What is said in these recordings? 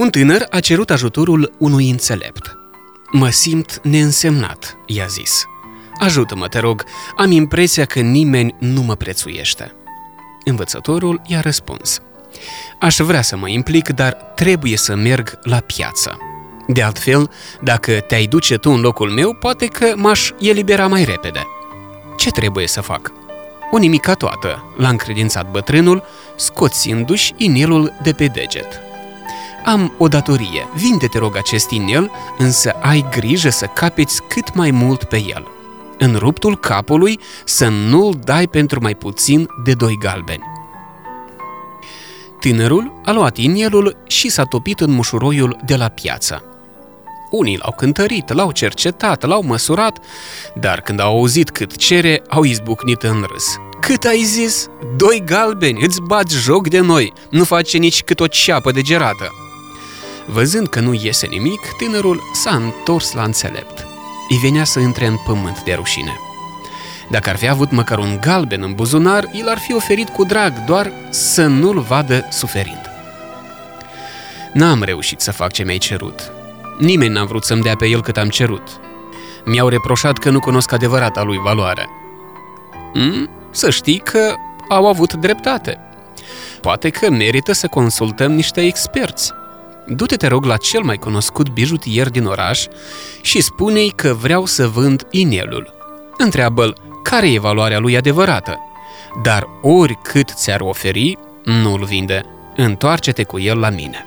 Un tânăr a cerut ajutorul unui înțelept. Mă simt neînsemnat, i-a zis. Ajută-mă, te rog, am impresia că nimeni nu mă prețuiește. Învățătorul i-a răspuns. Aș vrea să mă implic, dar trebuie să merg la piață. De altfel, dacă te-ai duce tu în locul meu, poate că m-aș elibera mai repede. Ce trebuie să fac? O nimica toată, l-a încredințat bătrânul, scoțindu-și inelul de pe deget. Am o datorie, vinde te rog acest inel, însă ai grijă să capeți cât mai mult pe el. În ruptul capului să nu-l dai pentru mai puțin de doi galbeni. Tânărul a luat inelul și s-a topit în mușuroiul de la piață. Unii l-au cântărit, l-au cercetat, l-au măsurat, dar când au auzit cât cere, au izbucnit în râs. Cât ai zis? Doi galbeni, îți bați joc de noi, nu face nici cât o ceapă de gerată. Văzând că nu iese nimic, tânărul s-a întors la înțelept. Îi venea să intre în pământ de rușine. Dacă ar fi avut măcar un galben în buzunar, el ar fi oferit cu drag, doar să nu-l vadă suferind. N-am reușit să fac ce mi-ai cerut. Nimeni n-a vrut să-mi dea pe el cât am cerut. Mi-au reproșat că nu cunosc adevărata lui valoare. Mm? Să știi că au avut dreptate. Poate că merită să consultăm niște experți. Du-te, te rog, la cel mai cunoscut bijutier din oraș și spune-i că vreau să vând inelul. Întreabă-l care e valoarea lui adevărată. Dar oricât ți-ar oferi, nu-l vinde. Întoarce-te cu el la mine.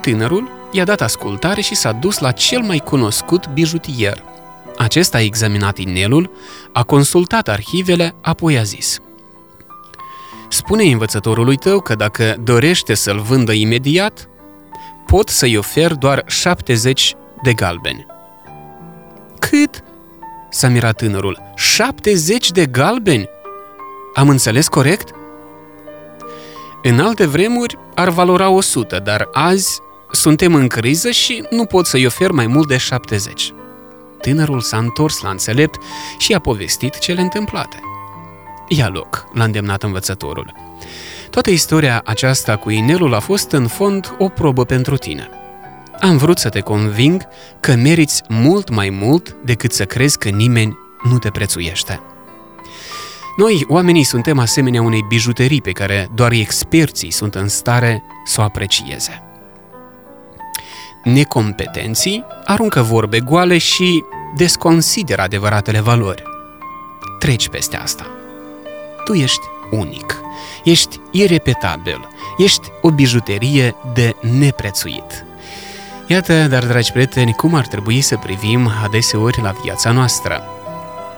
Tânărul i-a dat ascultare și s-a dus la cel mai cunoscut bijutier. Acesta a examinat inelul, a consultat arhivele, apoi a zis Spune învățătorului tău că dacă dorește să-l vândă imediat, pot să-i ofer doar 70 de galbeni. Cât? S-a mirat tânărul. 70 de galbeni? Am înțeles corect? În alte vremuri ar valora 100, dar azi suntem în criză și nu pot să-i ofer mai mult de 70. Tânărul s-a întors la înțelept și a povestit cele întâmplate. Ia loc, l-a îndemnat învățătorul. Toată istoria aceasta cu inelul a fost în fond o probă pentru tine. Am vrut să te conving că meriți mult mai mult decât să crezi că nimeni nu te prețuiește. Noi, oamenii, suntem asemenea unei bijuterii pe care doar experții sunt în stare să o aprecieze. Necompetenții aruncă vorbe goale și desconsideră adevăratele valori. Treci peste asta. Tu ești unic, ești irepetabil, ești o bijuterie de neprețuit. Iată, dar, dragi prieteni, cum ar trebui să privim adeseori la viața noastră.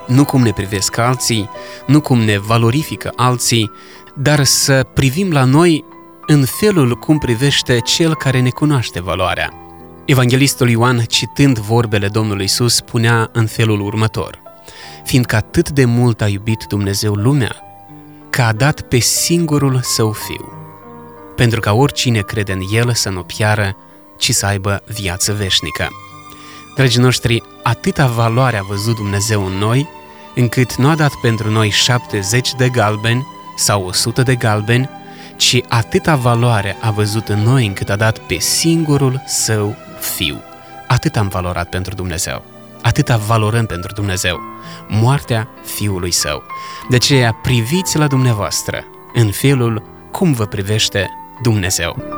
Nu cum ne privesc alții, nu cum ne valorifică alții, dar să privim la noi în felul cum privește cel care ne cunoaște valoarea. Evanghelistul Ioan, citând vorbele Domnului Isus, spunea în felul următor: Fiindcă atât de mult a iubit Dumnezeu lumea, că a dat pe singurul său fiu, pentru ca oricine crede în el să nu piară, ci să aibă viață veșnică. Dragii noștri, atâta valoare a văzut Dumnezeu în noi, încât nu a dat pentru noi 70 de galbeni sau 100 de galbeni, ci atâta valoare a văzut în noi încât a dat pe singurul său fiu. Atât am valorat pentru Dumnezeu. Atâta valorăm pentru Dumnezeu. Moartea fiului său. De aceea priviți la dumneavoastră în felul cum vă privește Dumnezeu.